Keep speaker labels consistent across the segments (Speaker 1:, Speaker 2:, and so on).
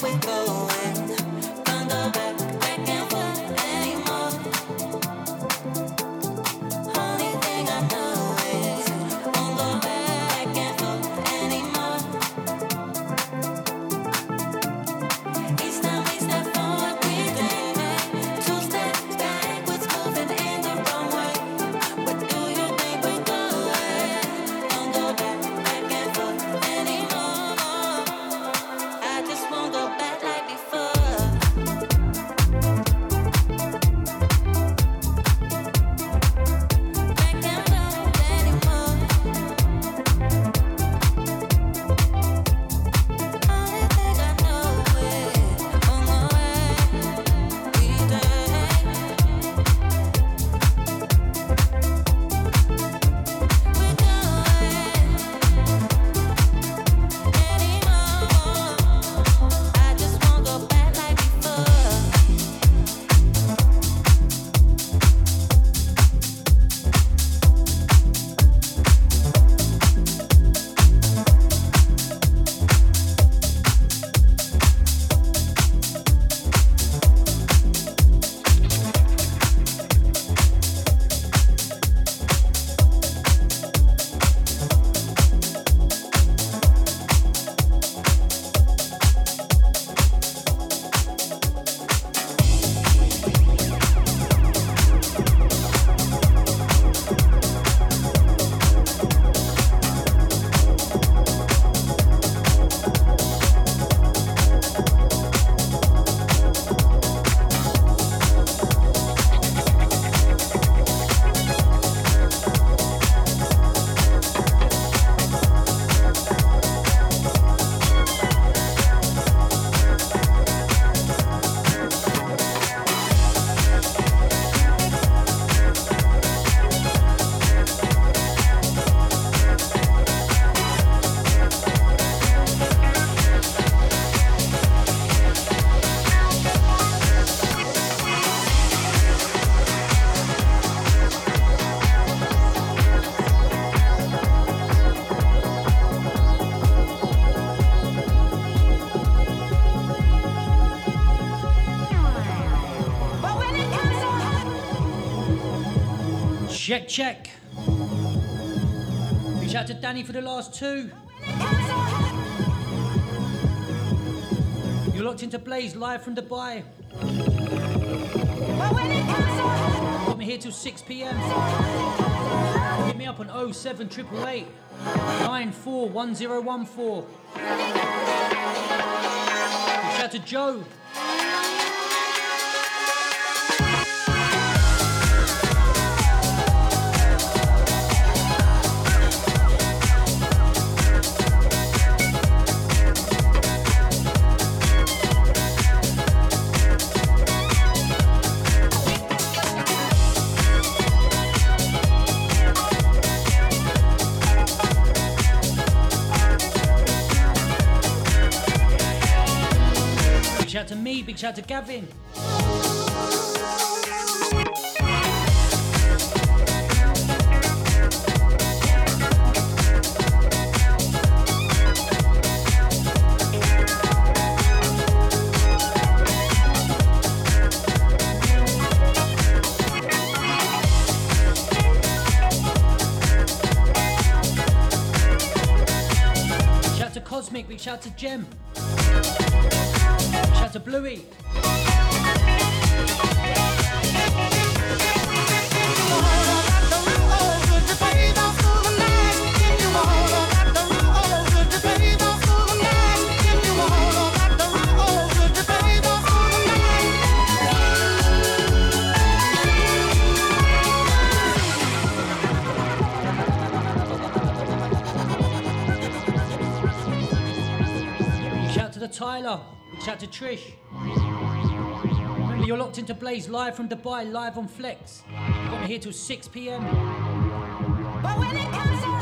Speaker 1: Where do
Speaker 2: Check. Reach out to Danny for the last two. You're locked into Blaise live from Dubai. Got me here till 6 pm. Hit me up on 07888 941014. Reach out to Joe. Shout to Gavin. Cosmic, big shout to Gem. To Bluey. Shout to Trish. Remember, you're locked into Blaise live from Dubai, live on Flex. Got me here till 6 p.m.
Speaker 3: one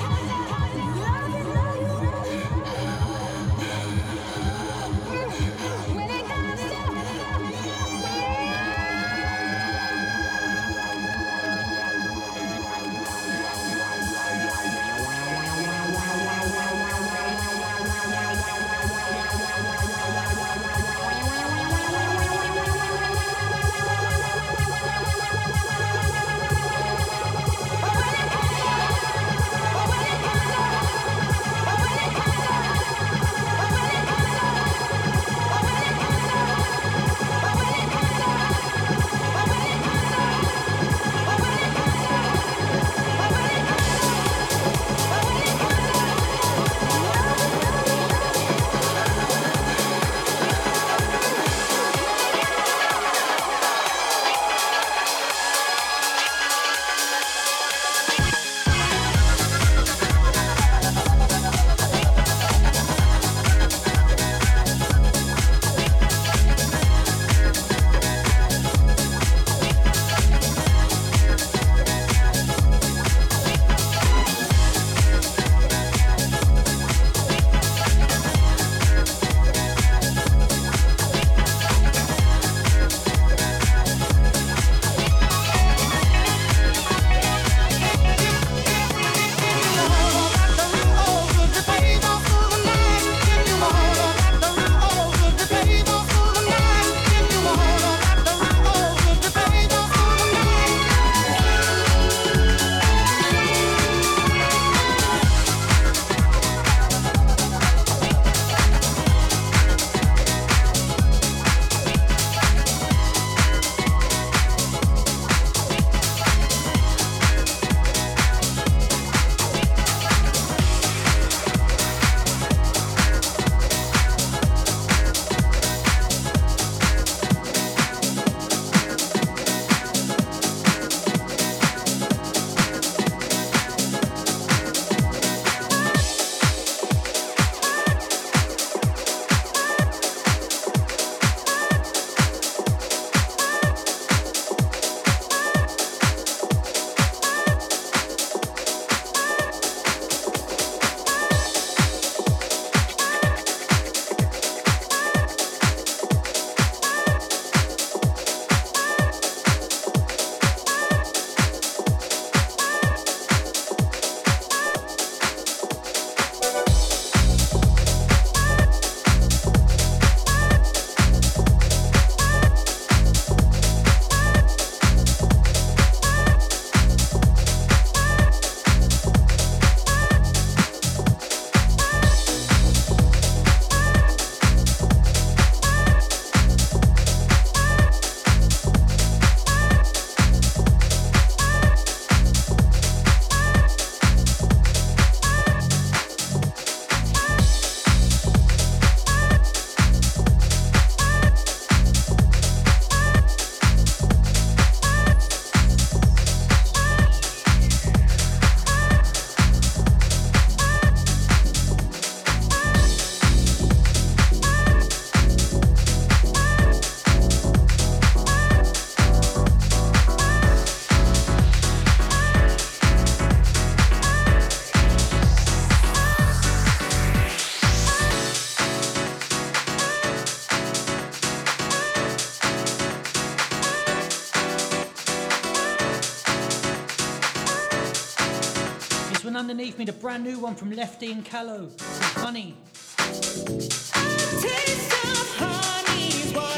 Speaker 3: underneath me, the brand new one from Lefty and Callow. Funny. Big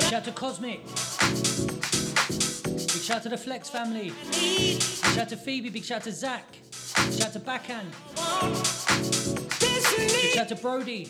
Speaker 3: shout to Cosmic. Big shout to the Flex family. Big shout to Phoebe. Big shout to Zach. Big shout to Backhand. Big shout to Brody.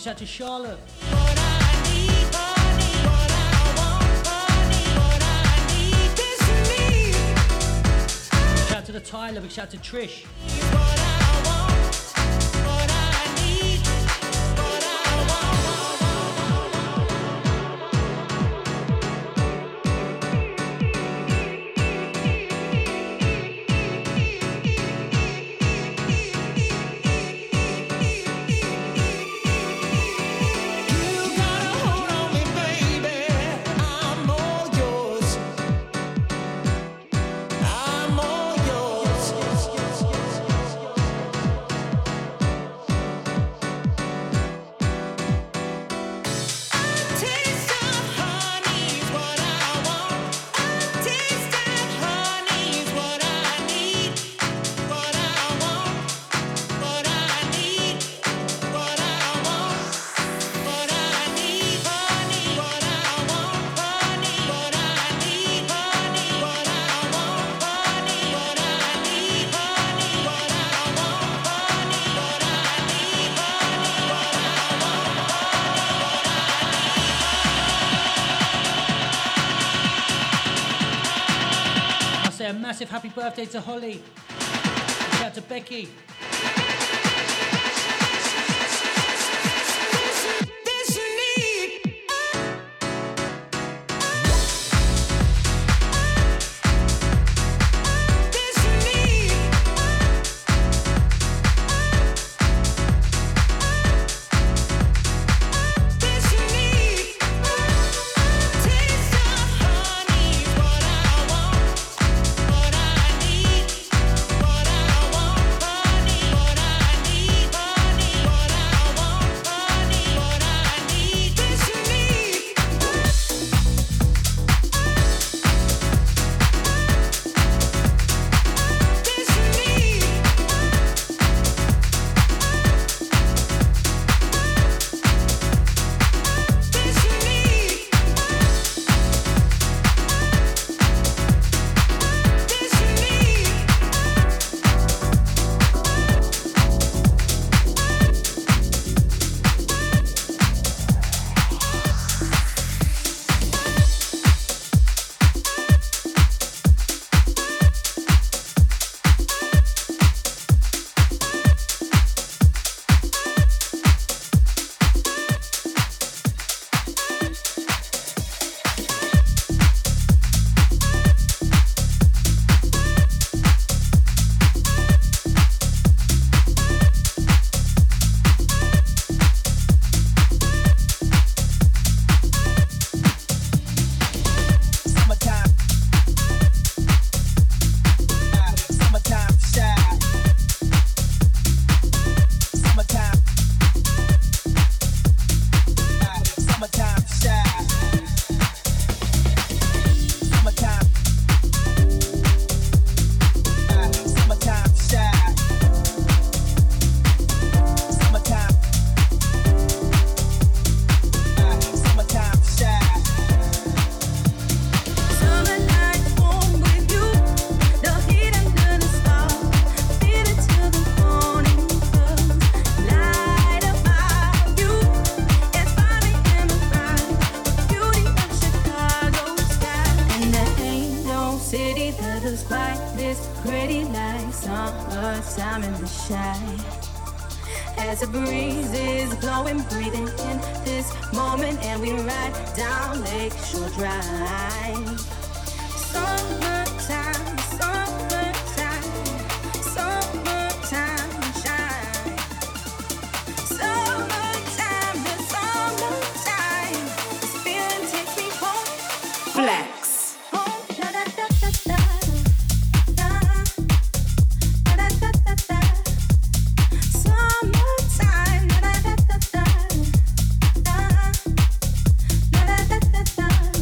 Speaker 3: Shout to Charlotte. Shout to the Tyler. Big shout to Trish. Massive happy birthday to Holly. Shout to Becky.
Speaker 4: Flex.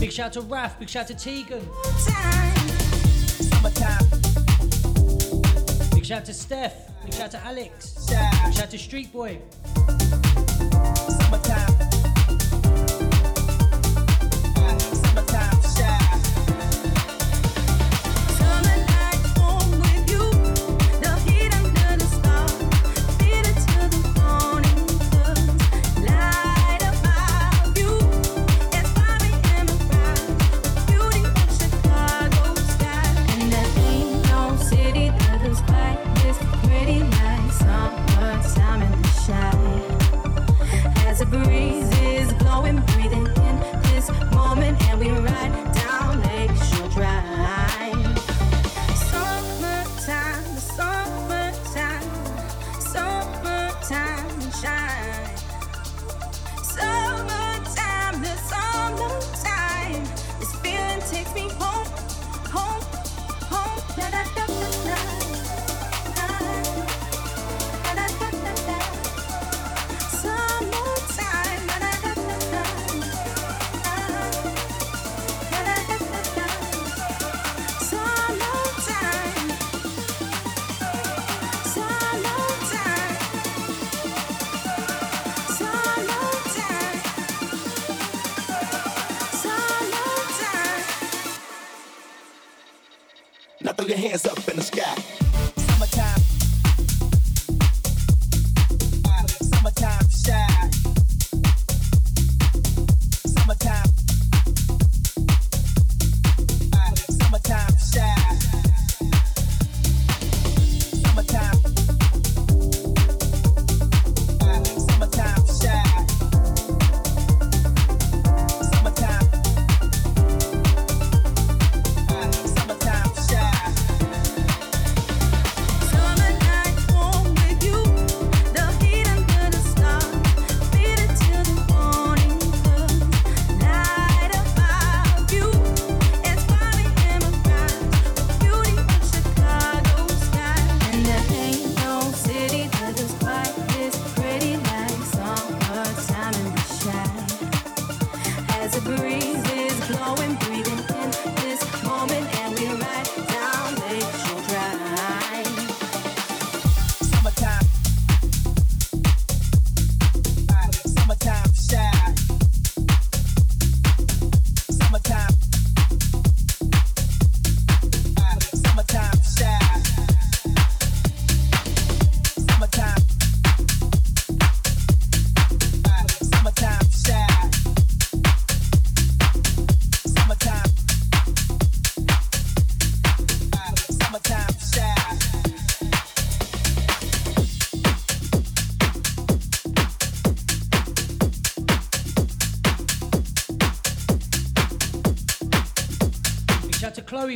Speaker 2: Big shout to Raf, big shout to Tegan. Big shout to Steph, big shout to Alex, big shout to Street Boy.
Speaker 5: Summertime.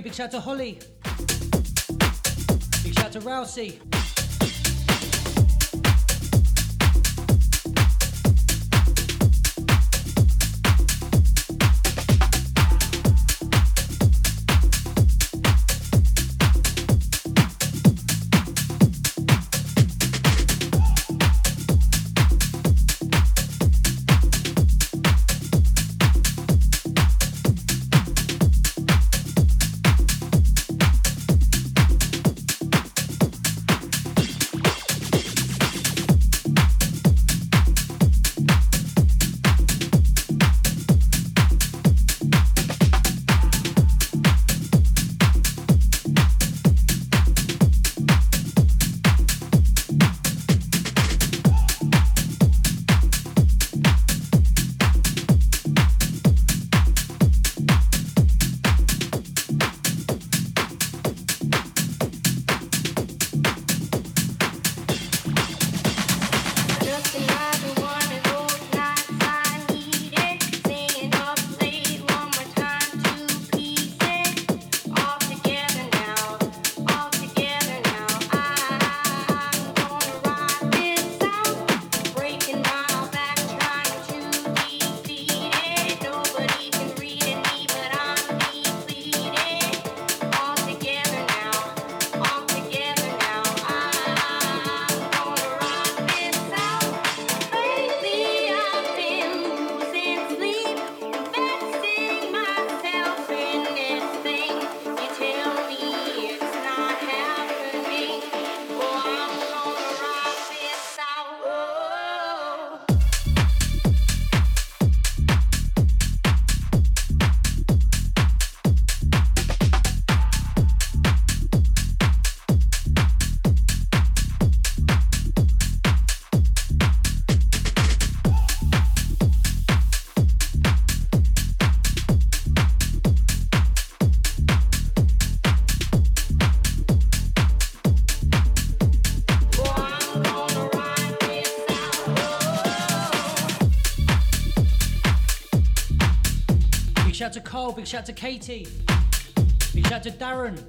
Speaker 2: Big shout to Holly. Big shout to Rousey.
Speaker 6: to Cole, big shout to Katie, big shout to Darren,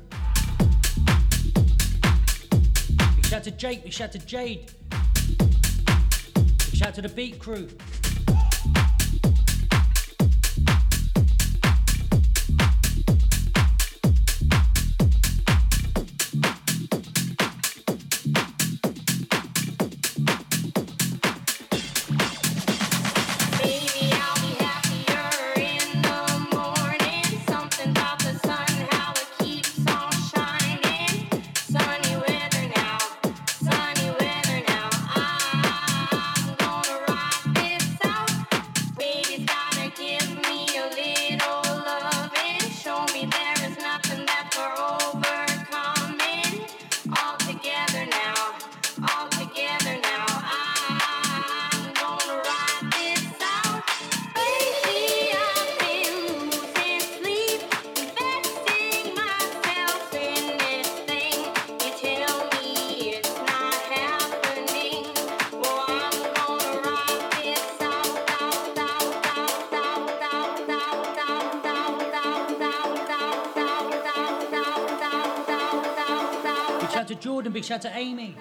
Speaker 6: big shout to Jake, big shout to Jade, big shout to the Beat Crew.
Speaker 2: out
Speaker 6: to Jordan. Big shout
Speaker 2: out
Speaker 6: to
Speaker 7: Amy.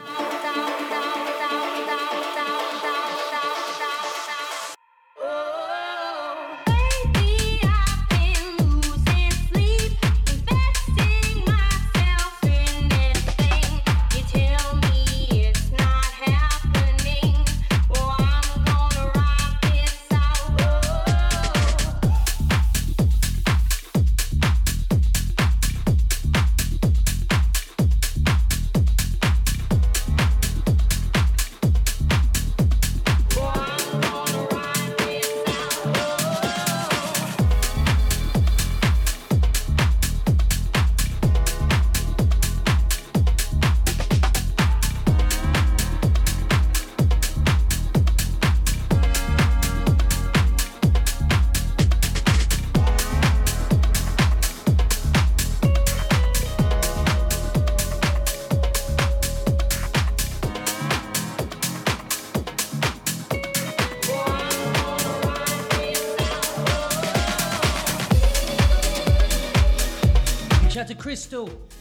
Speaker 7: tú.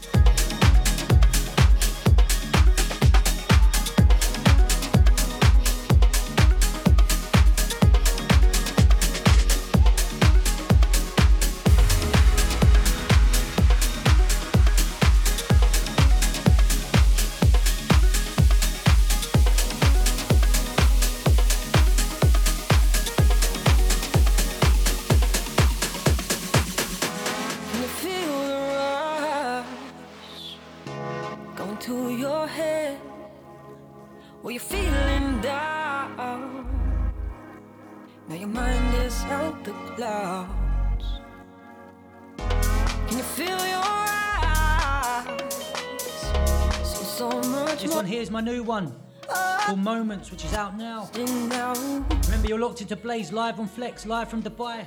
Speaker 7: to
Speaker 6: Blaise live on Flex, live from Dubai.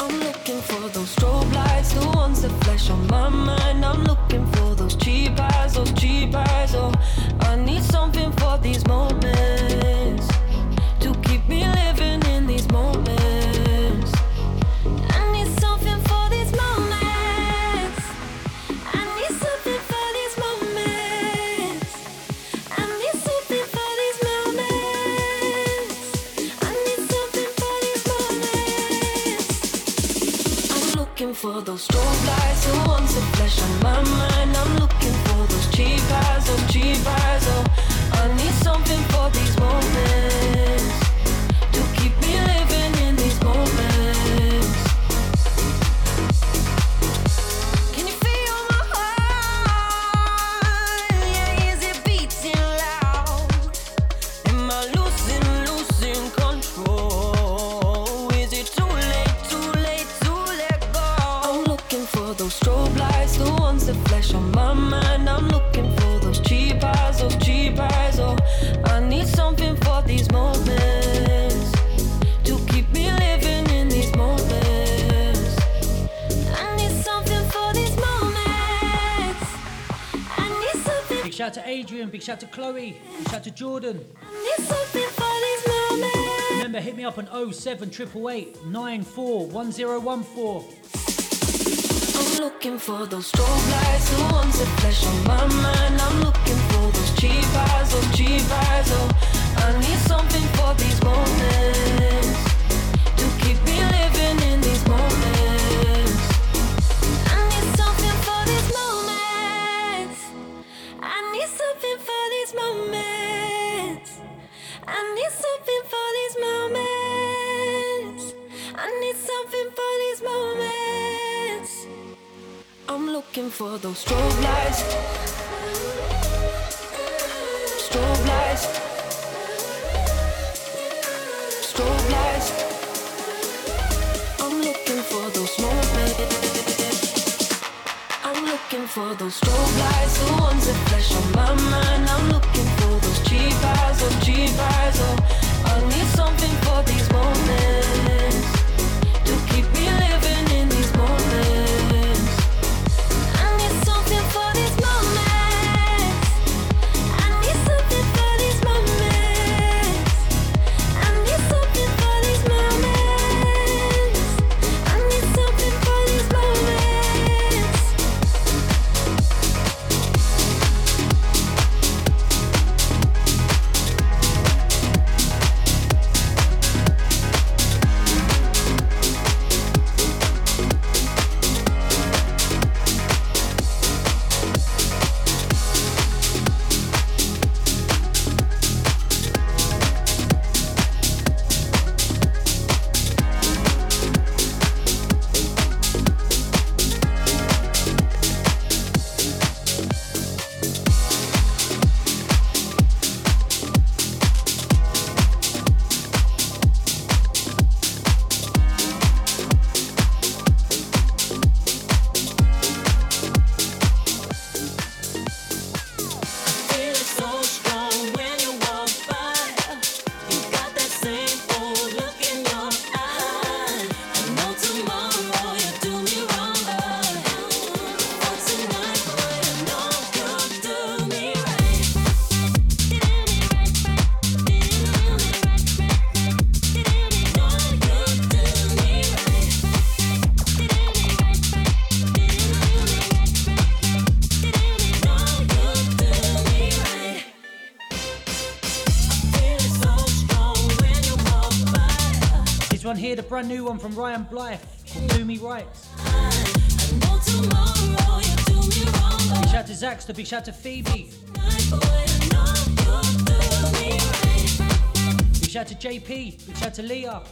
Speaker 7: I'm looking for those strobe lights, the ones that
Speaker 6: shout to Chloe, big shout to Jordan. Remember,
Speaker 2: hit me up on 07888
Speaker 7: I'm looking for those lights, the ones that flash on my mind. I'm looking for those cheap eyes, those cheap eyes. Oh, I need. Looking for those strobe lights. Strobe lights. Strobe lights. I'm looking for those moments. I'm looking for those strobe lights, the ones that flash on my mind. I'm looking for those cheap eyes, those cheap eyes. Oh, I need something for these moments
Speaker 2: brand new one from Ryan Blythe, called Do Me Right. Big shout to Zaxter, big shout to Phoebe. Big shout to JP, big shout to Leah.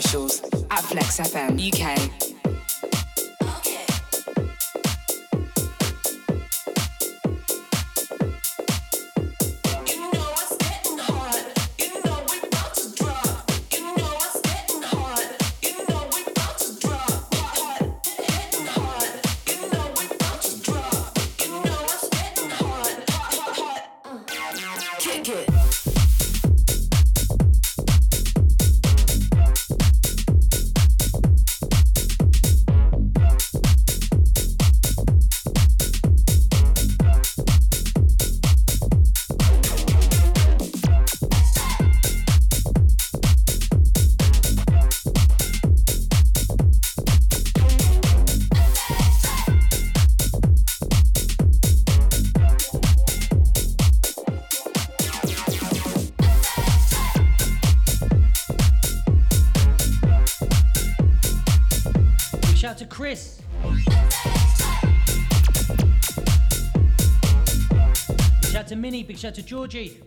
Speaker 7: socials at Flex FM UK.
Speaker 8: out to Chris. Shout out to Minnie, big shout
Speaker 2: out to
Speaker 8: Georgie.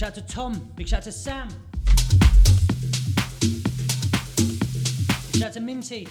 Speaker 8: shout to Tom. Big shout to Sam. Big shout to Minty.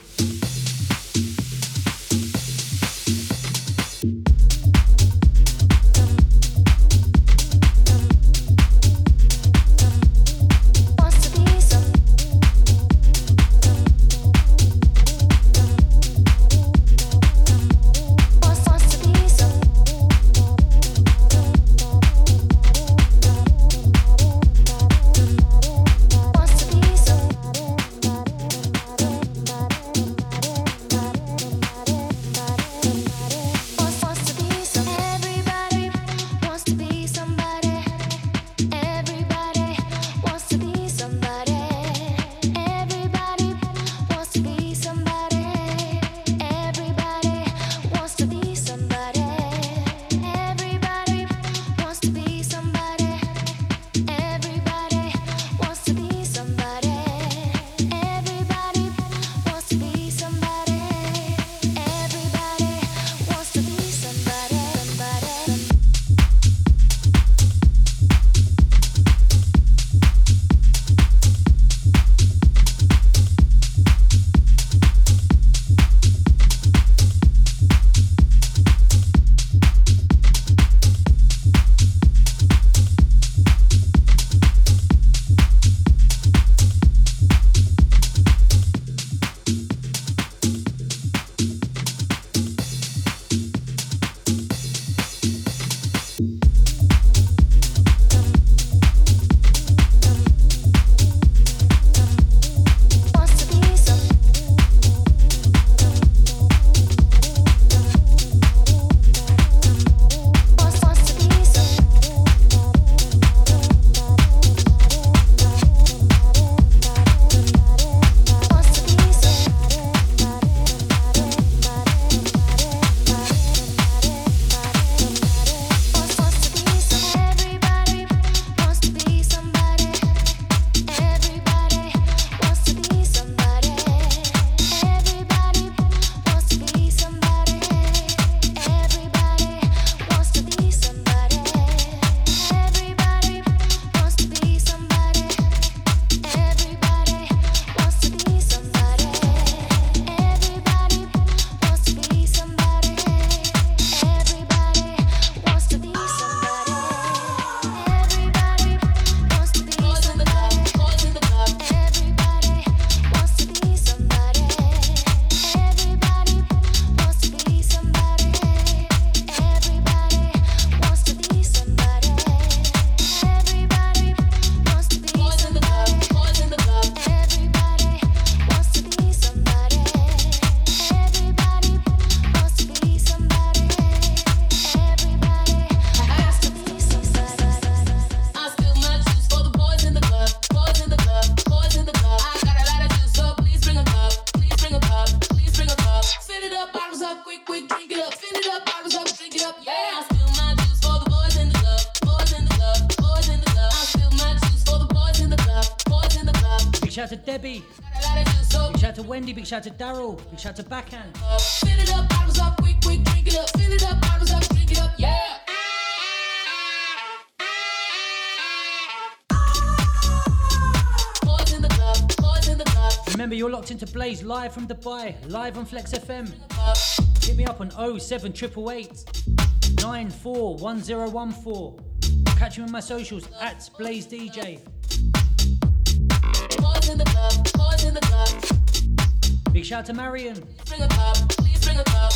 Speaker 2: Shout to Debbie.
Speaker 9: Got a lot of juice, so
Speaker 2: Big shout to Wendy. Big shout to Daryl. Big shout to Backhand.
Speaker 9: fill it up, bottles up, quick, quick, drink it up. Fill it up, bottles up, drink it up, yeah. Boys in the club, boys in the club.
Speaker 2: Remember, you're locked into Blaise live from Dubai, live on Flex FM. Hit me up on 07888 941014. Catch me on my socials at Blaise DJ. Big shout to Marion.
Speaker 9: Bring a cup, please bring a cup.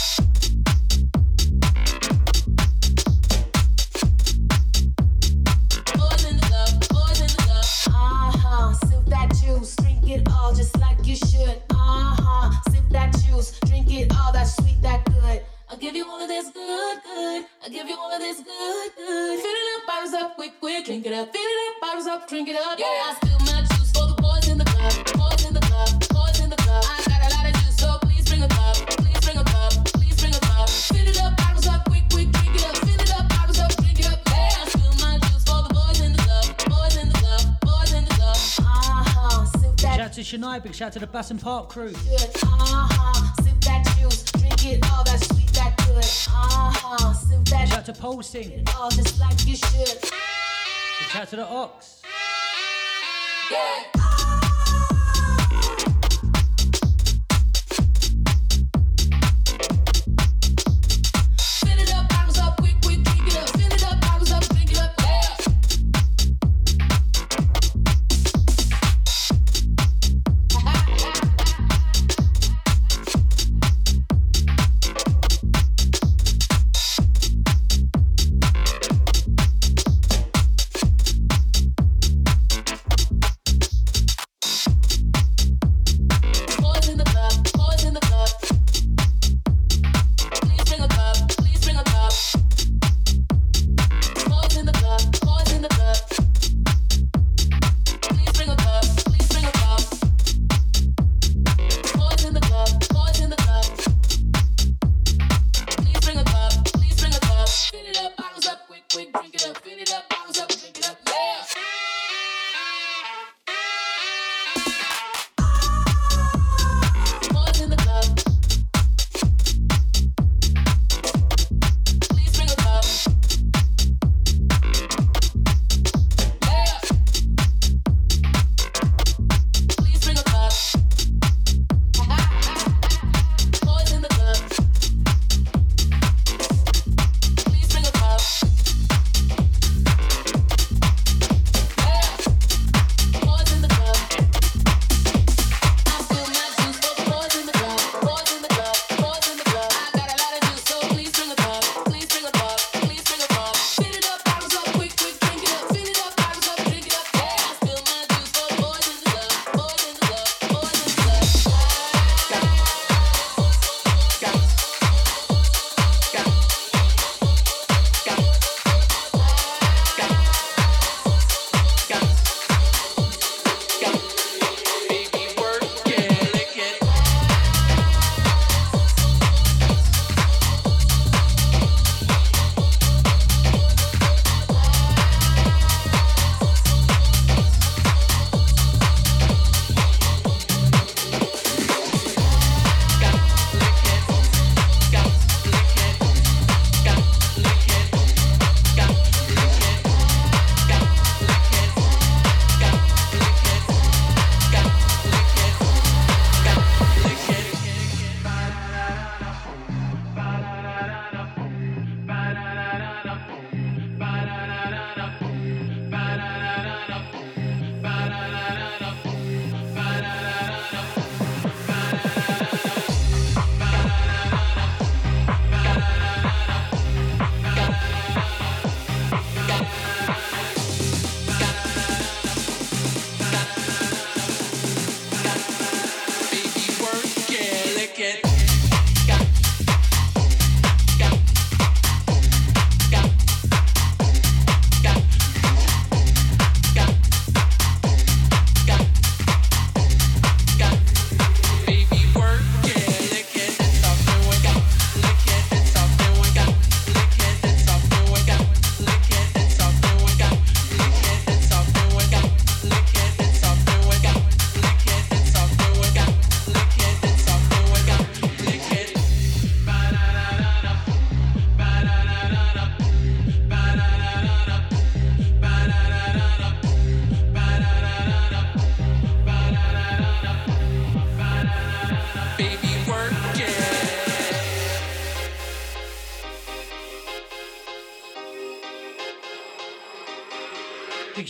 Speaker 9: Boys in the club, boys in the club.
Speaker 10: Uh-huh, sip that juice, drink it all just like you should. Uh-huh, sip that juice, drink it all, that sweet, that good.
Speaker 9: I'll give you all of this good, good. I'll give you all of this good, good. Fill it up, bottles up, quick, quick. Drink it up, fill it up, bottles up, drink it up. Yeah, I spill my juice for the boys in the club, boys in the club, boys in the club. I got a lot of juice, so please bring a cup, please bring a cup, please bring a cup. Fill it up, bottles up, quick, quick. Drink it up, fill it up, bottles up, drink it up. Yeah, I spill my juice for the boys in the club, boys in the club, boys in the club.
Speaker 10: Uh-huh, sip
Speaker 2: Big
Speaker 10: that
Speaker 2: shout to Shania. Big shout to the Basson Park crew.
Speaker 10: Uh-huh, sip that juice, drink it all, that sweet, that good. Uh-huh, sip that
Speaker 2: shout to Pulsing.
Speaker 10: all just like you should.
Speaker 2: Big shout to the Ox.
Speaker 9: Yeah.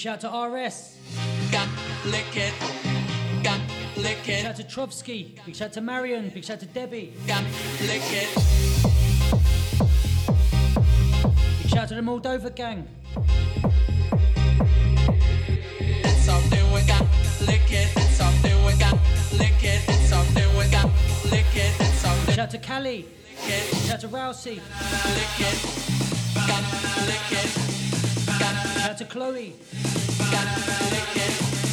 Speaker 11: Shout to RS.
Speaker 3: Got lick it. Got lick
Speaker 11: Big shout to Trovsky. Big shout to Marion. Big shout to Debbie.
Speaker 3: Got lick it.
Speaker 11: Big shout to the Moldova gang.
Speaker 3: It's got lick it. It's something we got lick it. It's something we got lick it. It's
Speaker 11: Big shout to Cali. Big shout to Rousey.
Speaker 3: Lick it. Got lick it. Got
Speaker 11: Big shout to Chloe.
Speaker 3: Got
Speaker 11: to make it.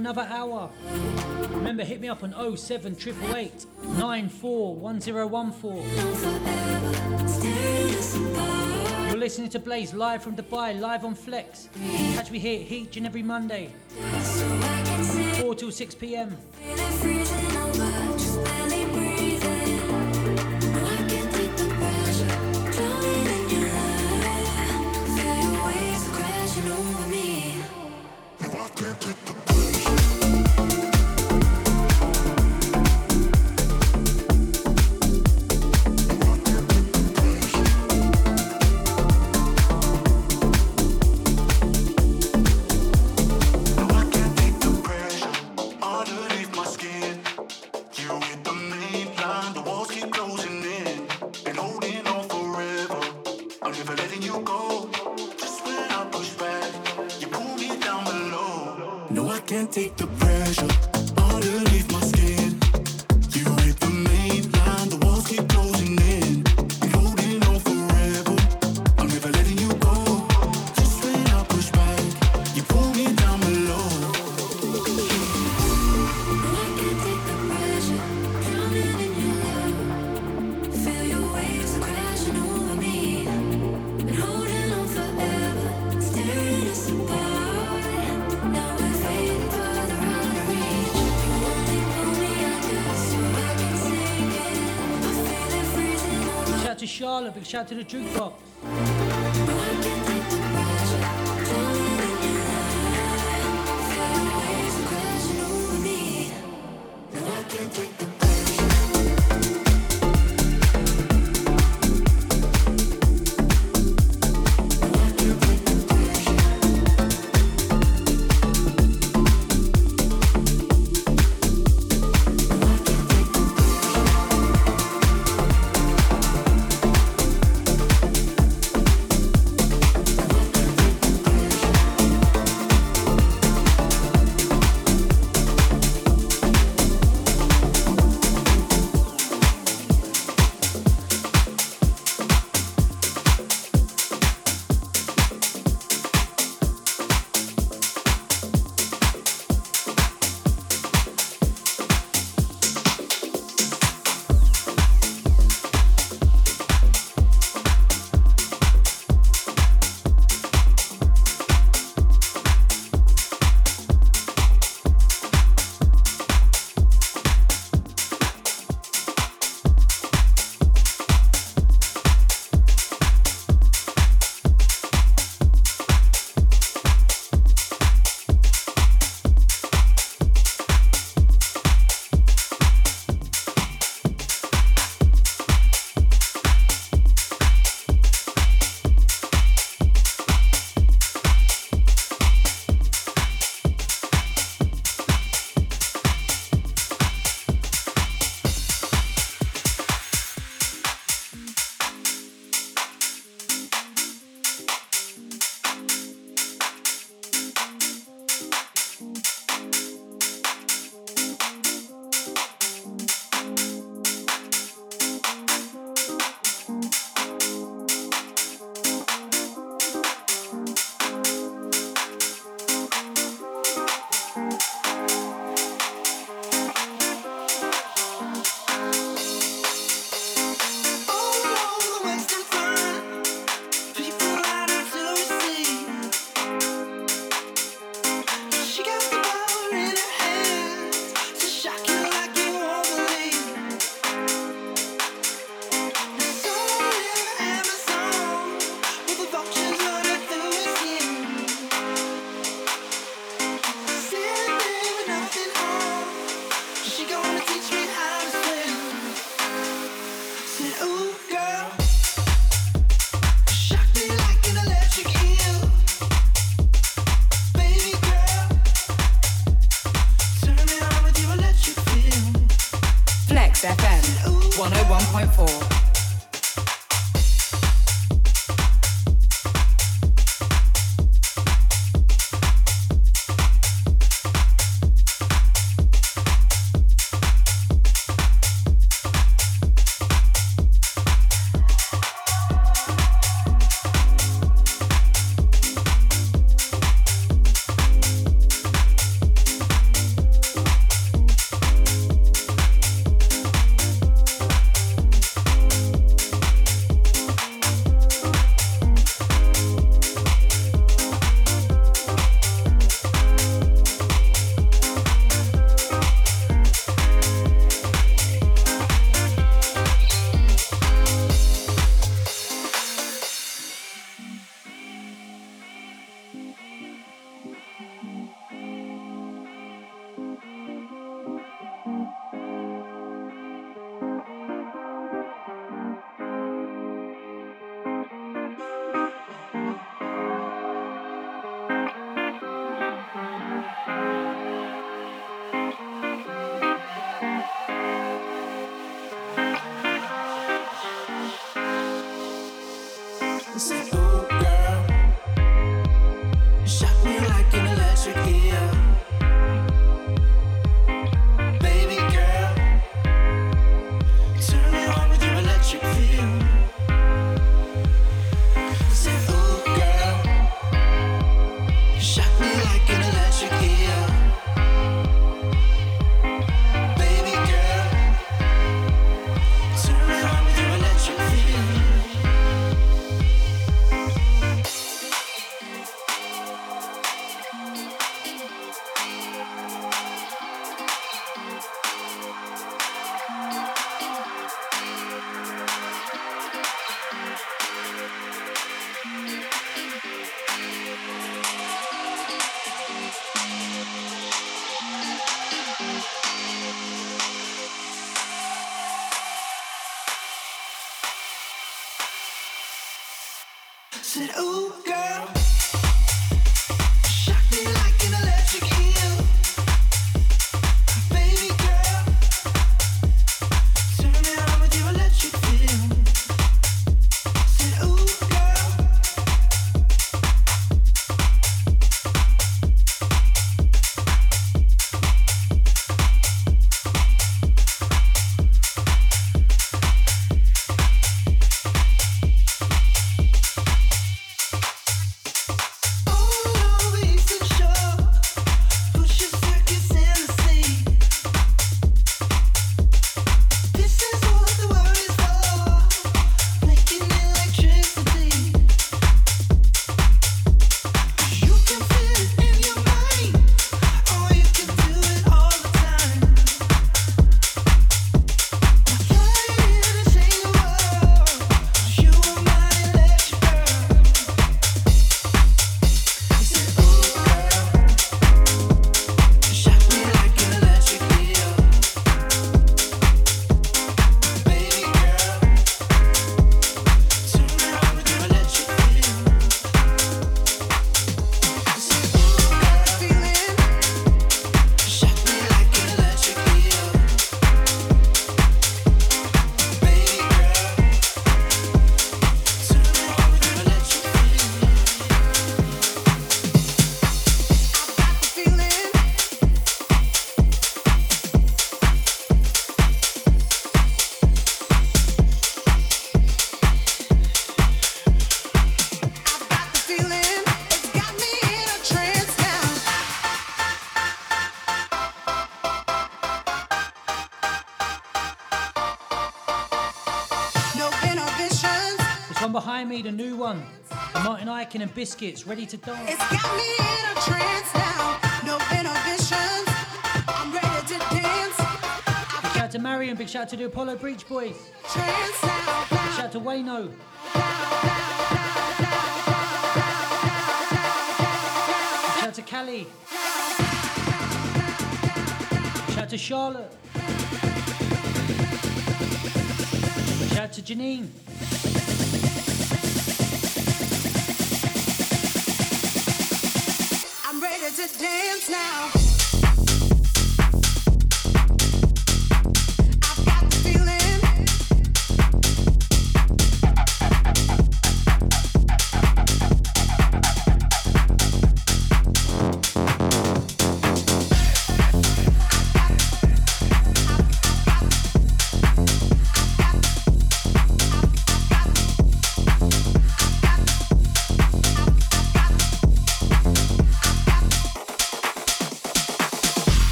Speaker 11: another hour. Remember, hit me up on 07 888 941014. You're listening to Blaise live from Dubai, live on Flex. Catch me here each and every Monday, 4 till 6 pm.
Speaker 12: şatırı çünkü. Birkin and Biscuits, ready to dance.
Speaker 13: It's got me in a trance now, no inhibitions. I'm ready to dance.
Speaker 12: I've big shout out to Marion, big shout out to the Apollo Breach Boys.
Speaker 13: Trance now, now.
Speaker 12: Big shout out to Wayno. Shout out to Kelly. Shout out to Charlotte. Shout out to Janine.
Speaker 13: to dance now.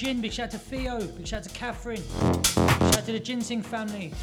Speaker 2: Jin, big shout out to Theo, big shout out to Catherine, big shout out to the Ginsing family.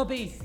Speaker 2: lobby.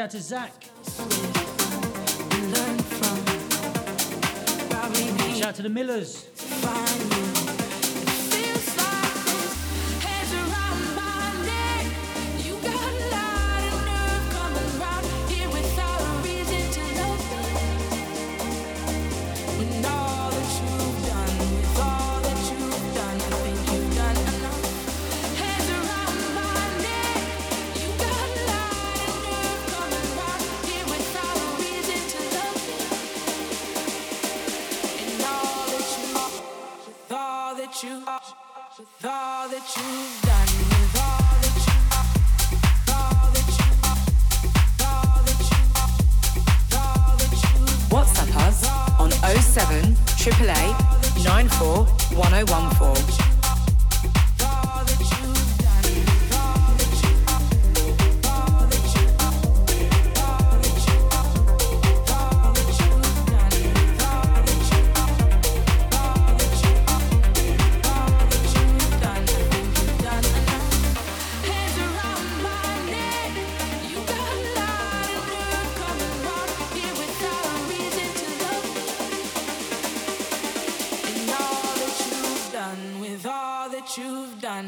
Speaker 2: shout to
Speaker 7: Zach.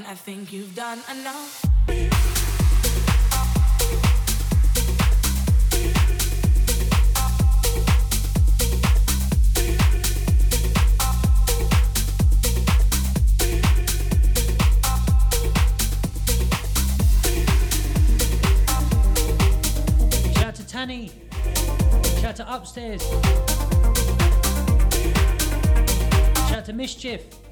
Speaker 2: done, I think you've done enough.
Speaker 7: Shout to Upstairs. Shout to Mischief.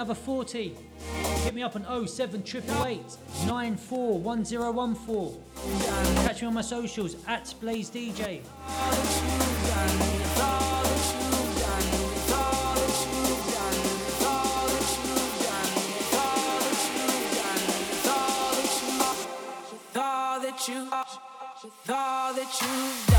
Speaker 7: another 40. Hit me up on 07888 Catch me on my socials at Blaise DJ.
Speaker 14: All that you, all that you.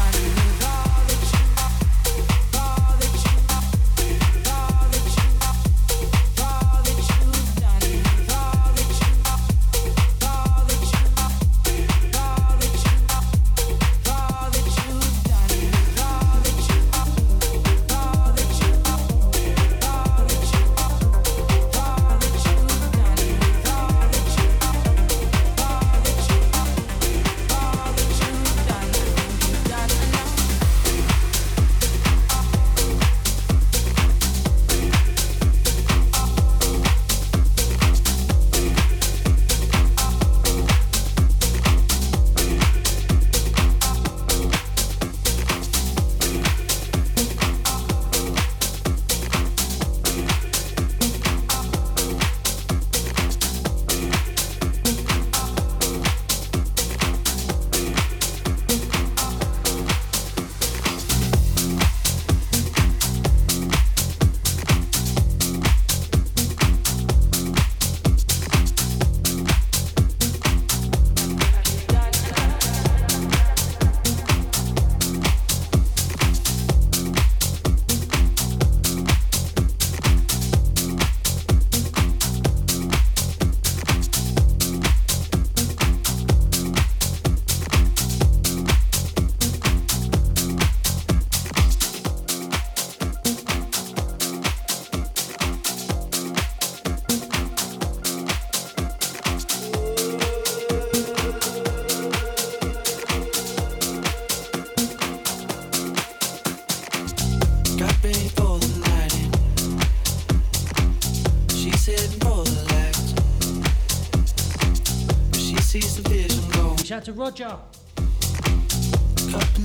Speaker 2: Shout out to Roger.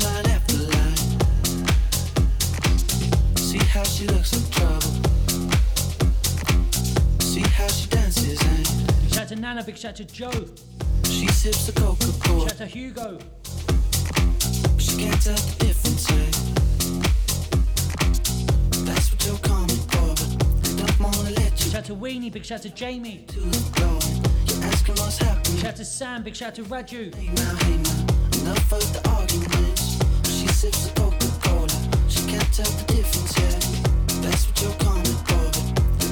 Speaker 15: Line after line. See how she looks in trouble. See how she dances and
Speaker 2: Shout out to Nana. Big shout out to Joe.
Speaker 15: she sips the Coca Cola.
Speaker 2: Shout out to Hugo.
Speaker 15: She can't tell the difference. eh? That's what you're coming for, but don't wanna let
Speaker 2: Shout to Weenie. Big shout to Jamie. Shout out to Sam. Big shout out to Raju.
Speaker 15: Enough of the arguments. She sips the Coca Cola. She can't tell the difference. That's what you're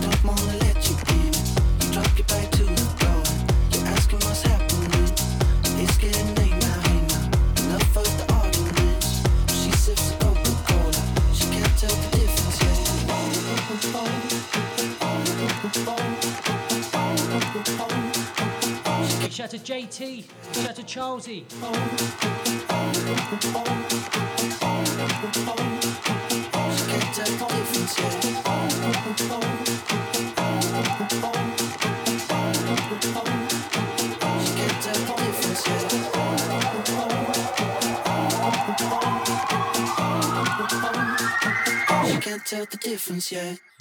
Speaker 15: don't wanna let you in. You drop back to the floor. You're asking what's happening. It's getting late now, enough of the arguments. She sips
Speaker 2: shout out to JT. Shout out to Charlesy.
Speaker 15: Can't tell the difference yet.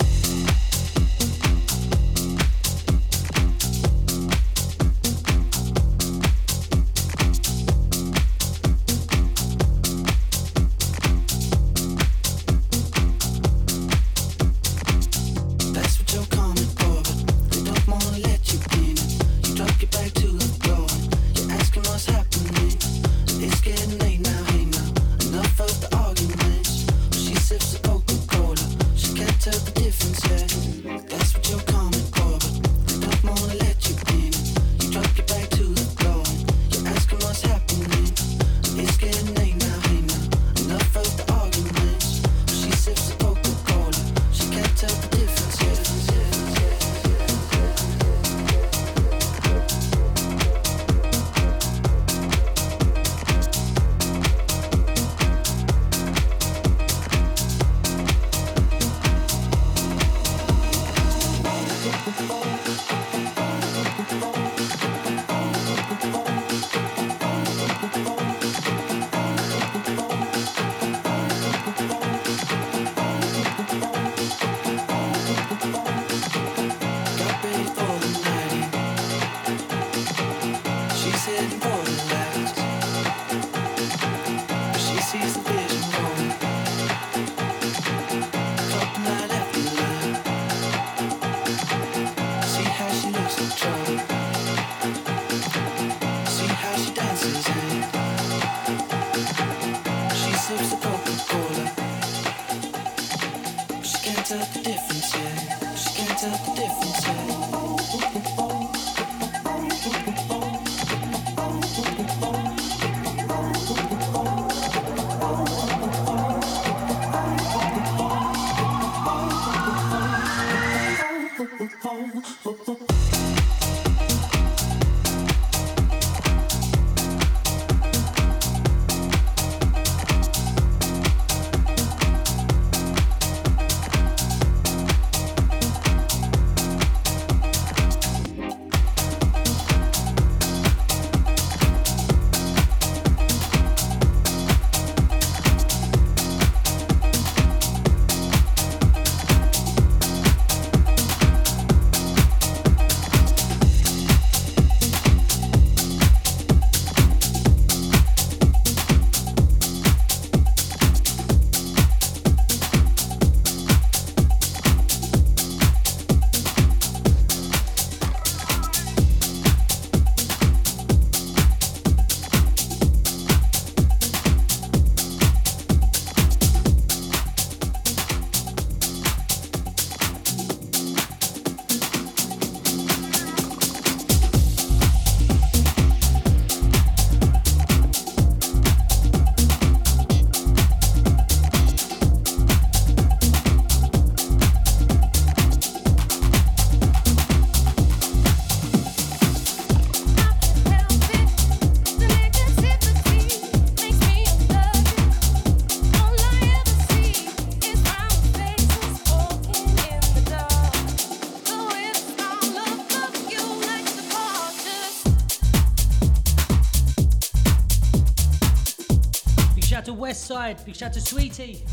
Speaker 16: side. Big shout to Sweetie.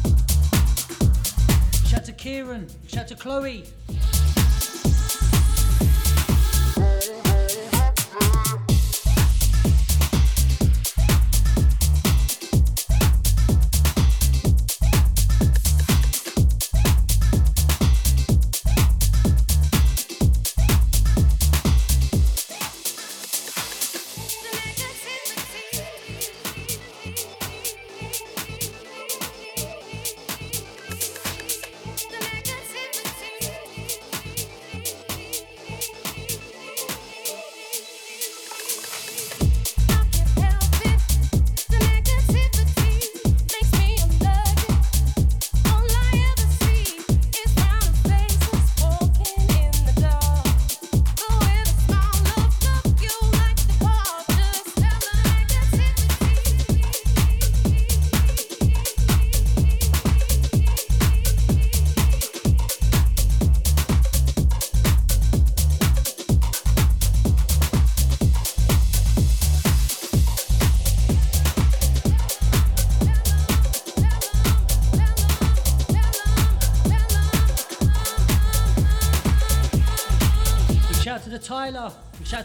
Speaker 16: Shout shout to Kieran. Shout shout to Chloe.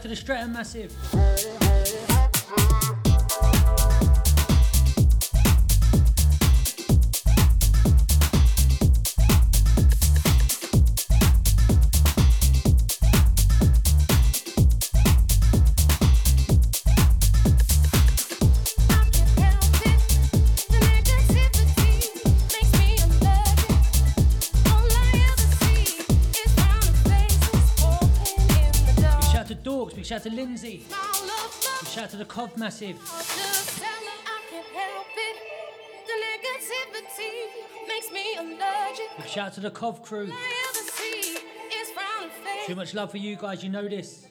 Speaker 16: to the Stratton Massive. Cov Massive. Shout out to the Cov crew. Too much love for you guys, you know this.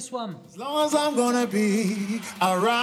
Speaker 17: This
Speaker 2: one.
Speaker 17: As long as I'm gonna be around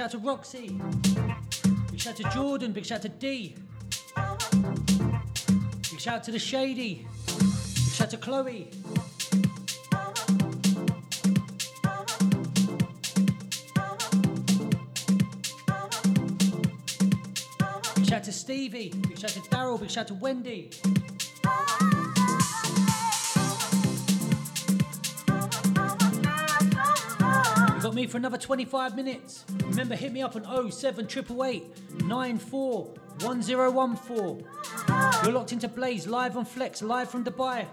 Speaker 2: shout out to Roxy. Big shout out to Jordan, big shout out to D. Big shout out to the Shady. Big shout out to Chloe. Big shout out to Stevie. Big shout out to Daryl. Big shout out to Wendy. Another 25 minutes. Remember, hit me up on 07888 94 1014. You're locked into Blaise live on Flex, live from Dubai.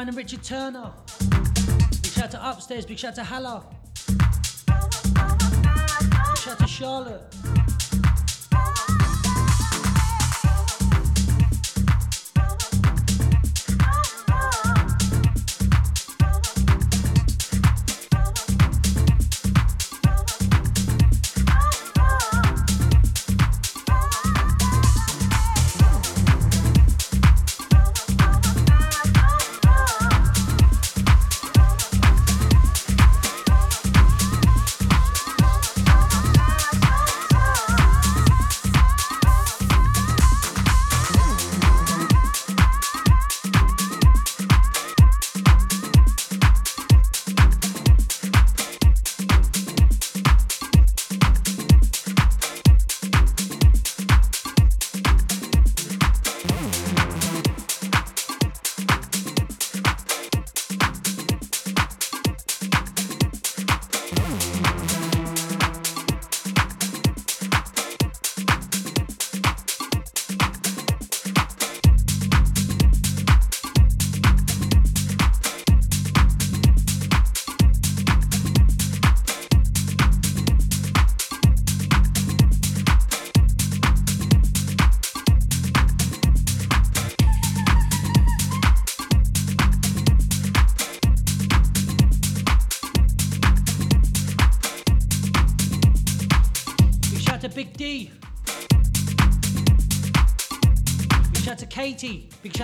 Speaker 2: Caroline and Richard Turner. Big shout out to Upstairs. Big shout out to Halla. Big shout out to Charlotte.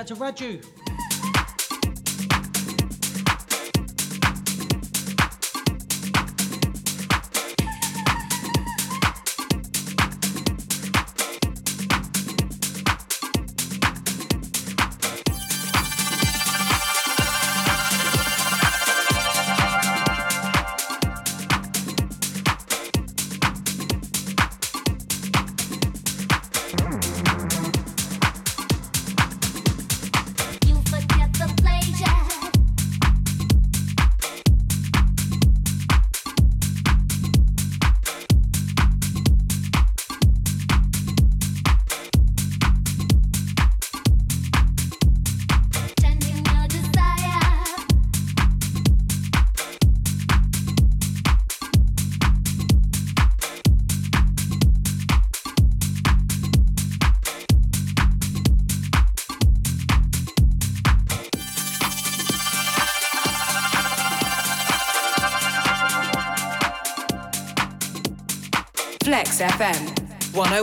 Speaker 2: To Raju.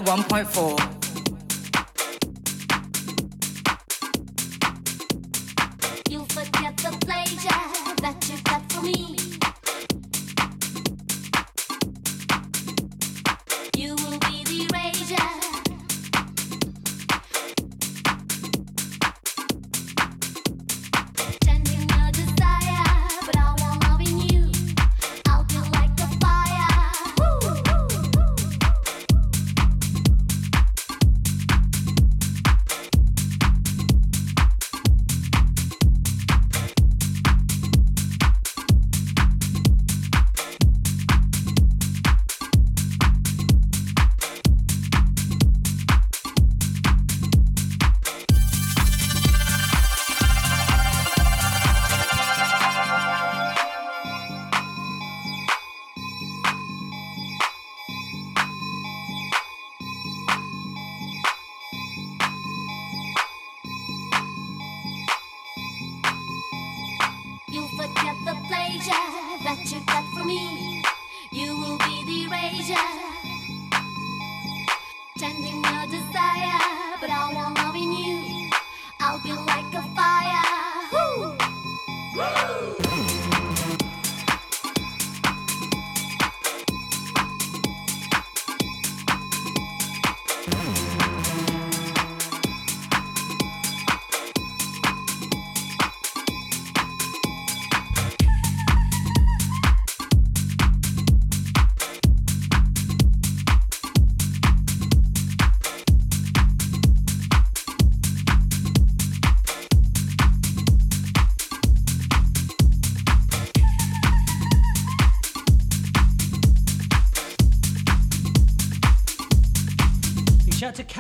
Speaker 17: 1.4.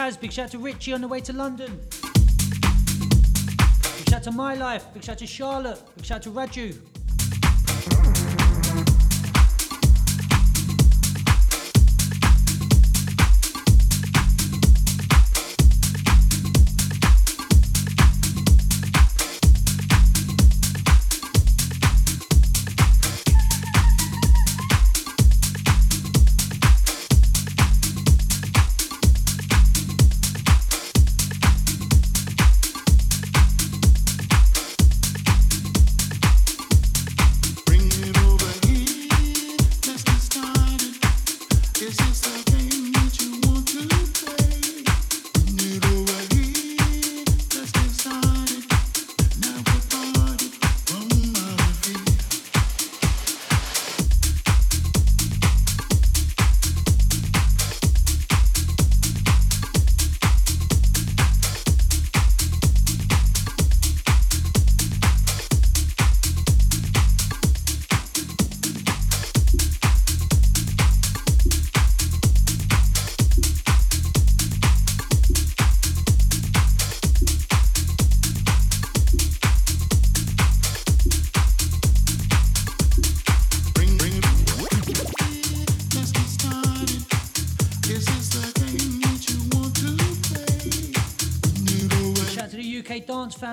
Speaker 17: Kaz. Big shout to Richie on the way to London. Big shout to My Life. Big shout to Charlotte. Big shout to Raju.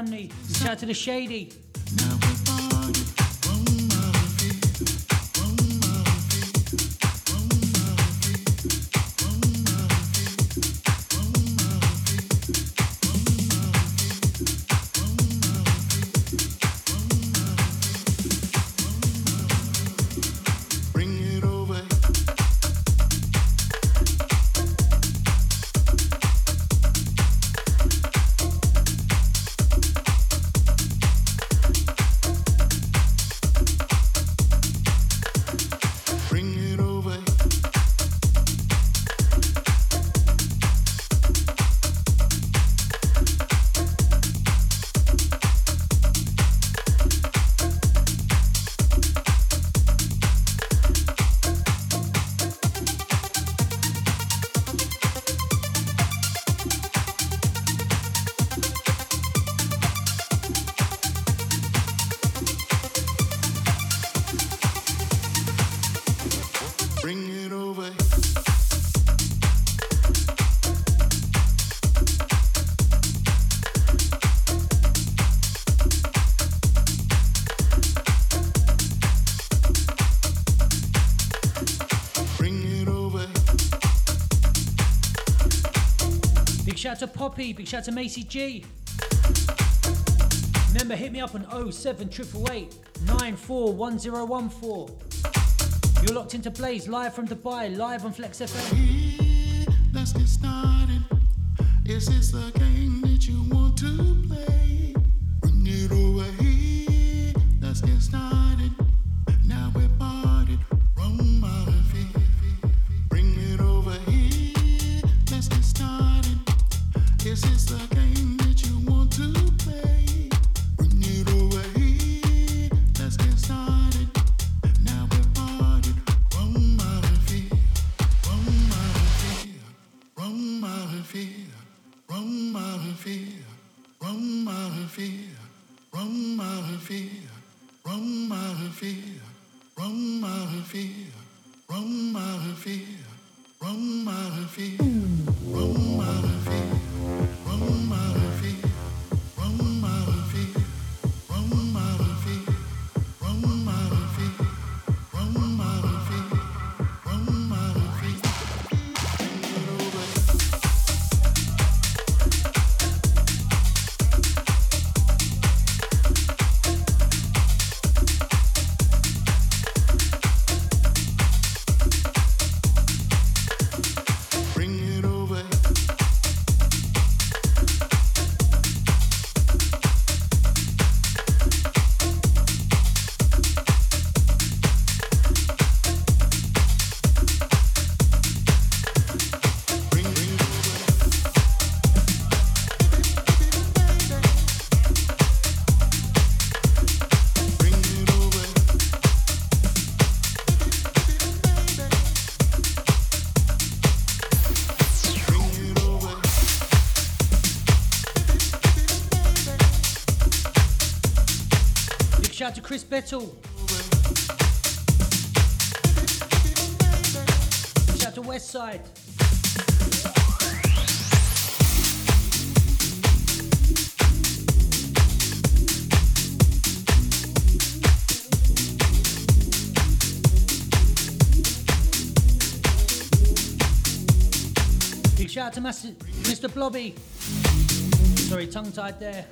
Speaker 17: Stanley, and shout to the Shady.
Speaker 2: To Poppy. Big shout out to Macy G. Remember, hit me up on 07888 941014. You're locked into Blaise live from Dubai, live on Flex FM.
Speaker 17: Let's get started. Is this game that you want to
Speaker 2: Big shout out to Westside. Big shout out to Mas- Mr. Blobby. Sorry, tongue tied there.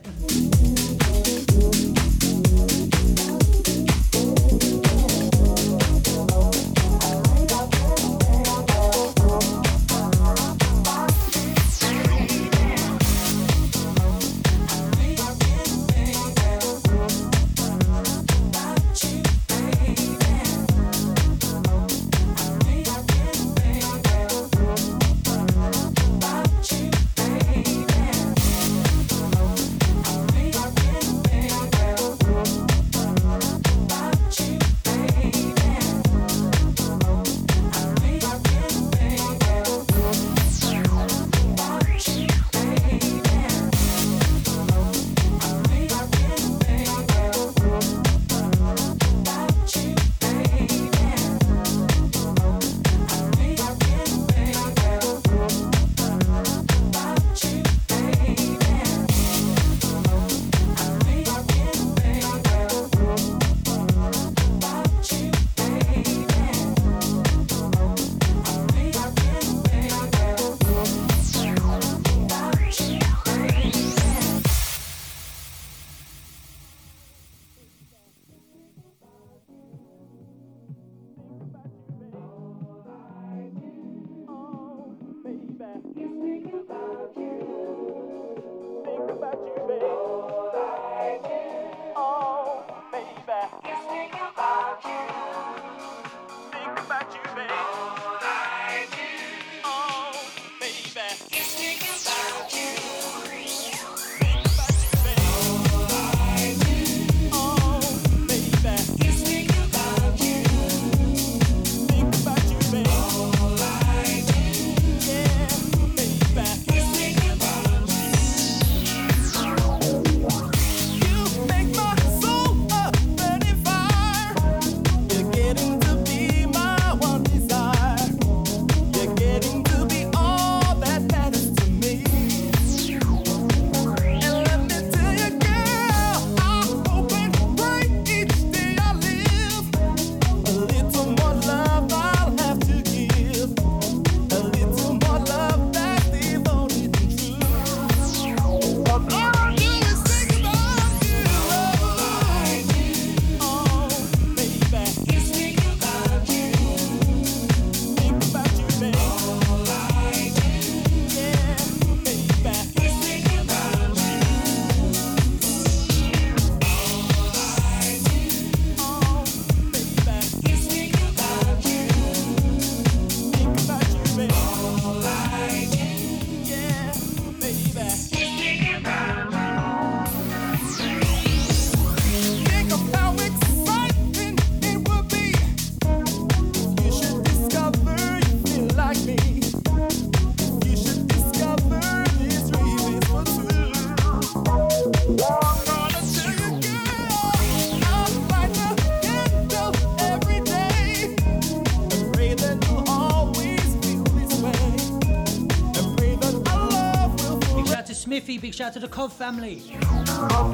Speaker 2: out to the Cobb family. Oh,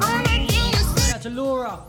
Speaker 2: Shout out to
Speaker 7: Laura.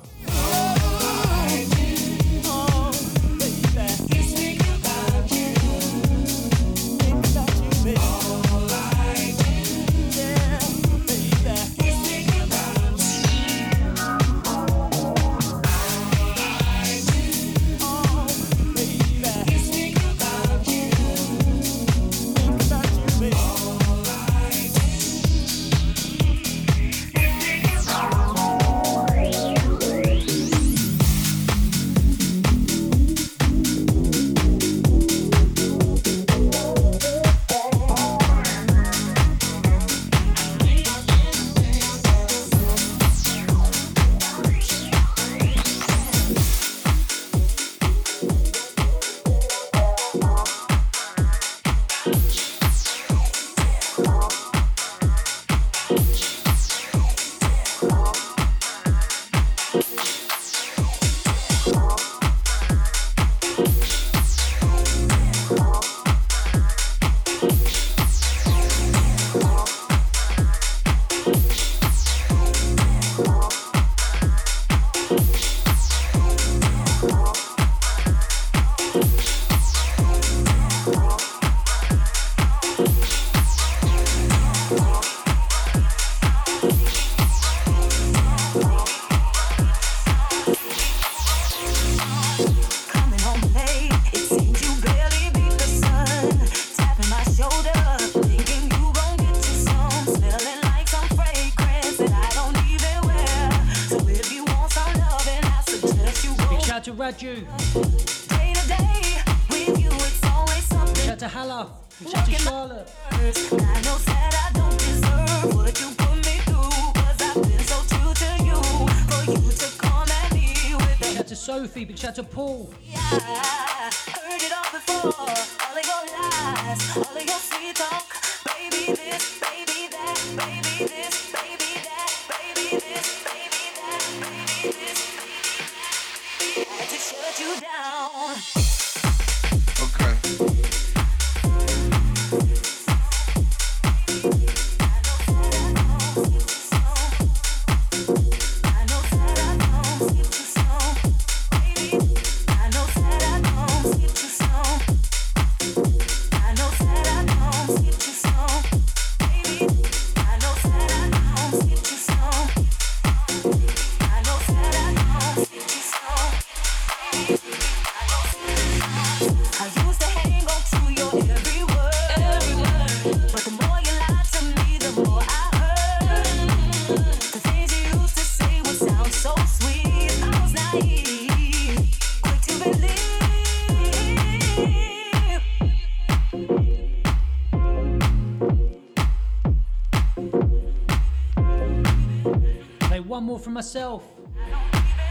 Speaker 7: all
Speaker 2: from myself.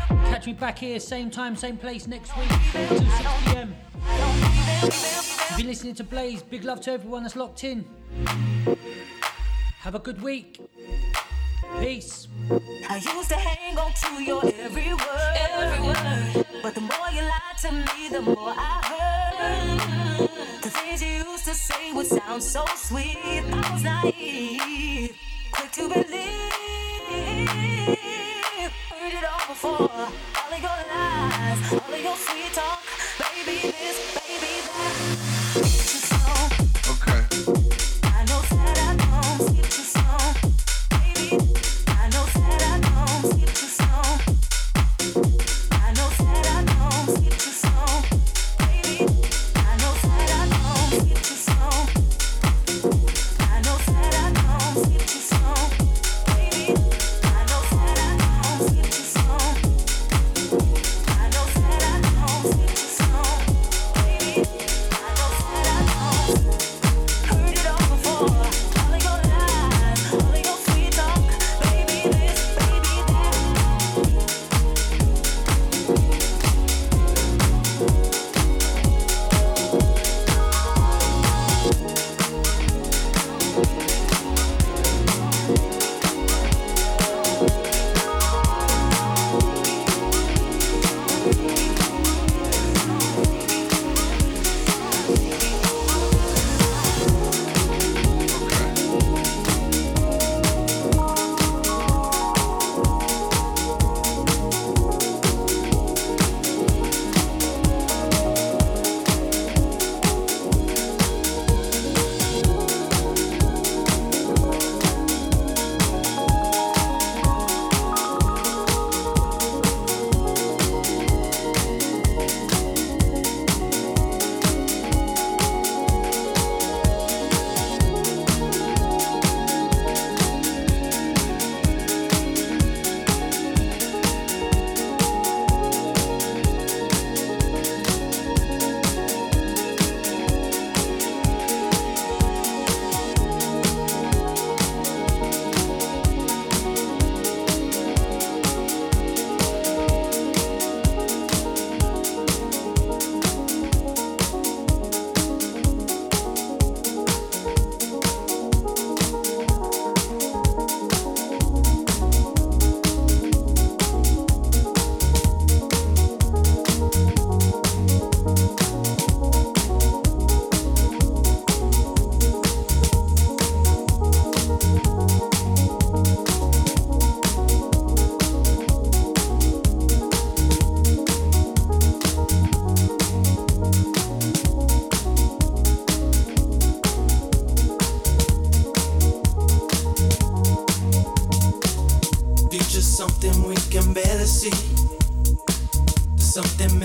Speaker 2: Catch me back here, same time, same place next week, 2 6 pm. If you're listening to Blaise, big love to everyone that's locked in. Have a good week. Peace.
Speaker 7: I used to hang on to your every word, every word. But the more you lied to me, the more I heard. The things you used to say would sound so sweet. I was naive, quick to believe for all of your lies, all of your sweet talk, baby. This.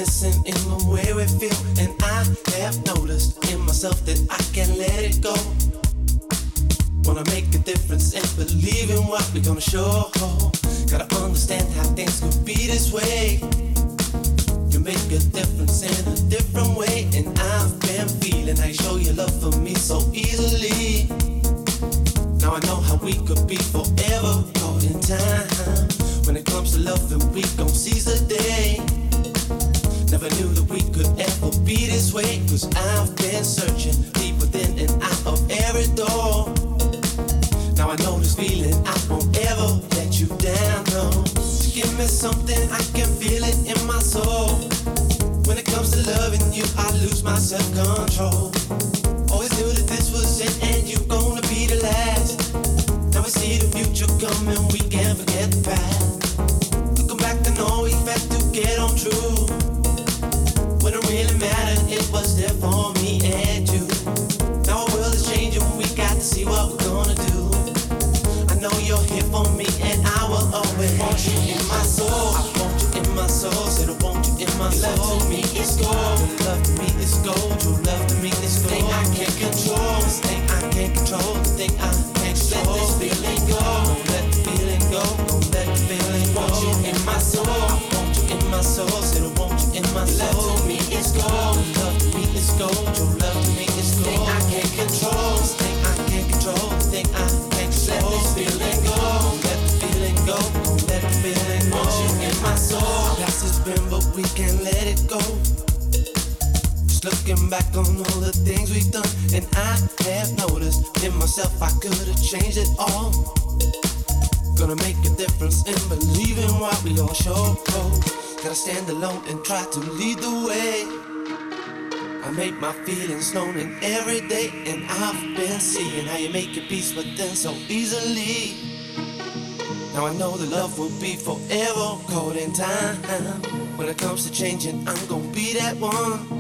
Speaker 15: Missing in the way we feel, and I have noticed in myself that I can't let it go. Wanna make a difference and believe in what we're gonna show. Gotta understand how things could be this way. You make a difference in a different way, and I've been feeling you show your love for me so easily. Now I know how we could be forever caught in time. When it comes to loving, we gon' seize the day. Never knew that we could ever be this way. Cause I've been searching deep within and out of every door. Now I know this feeling, I won't ever let you down, no. Give me something, I can feel it in my soul. When it comes to loving you, I lose my self-control. Always knew that this was it and you're gonna be the last. Now we see the future coming, we can't forget the past. Back on all the things we've done, and I have noticed in myself I could have changed it all. Gonna make a difference in believing what we all show. Gotta stand alone and try to lead the way. I make my feelings known in every day, and I've been seeing how you make your peace with them so easily. Now I know the love will be forever caught in time. When it comes to changing, I'm gonna be that one.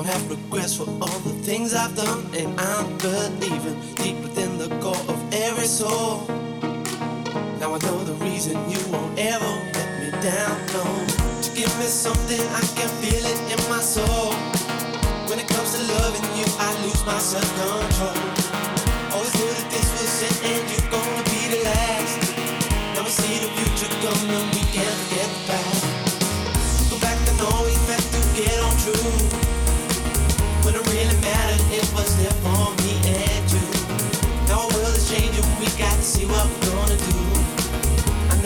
Speaker 15: Don't have regrets for all the things I've done, and I'm believing deep within the core of every soul. Now I know the reason you won't ever let me down. No, to give me something I can feel it in my soul. When it comes to loving you, I lose my self-control. Always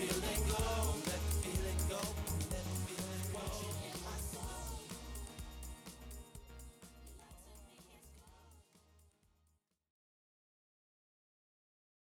Speaker 15: feeling like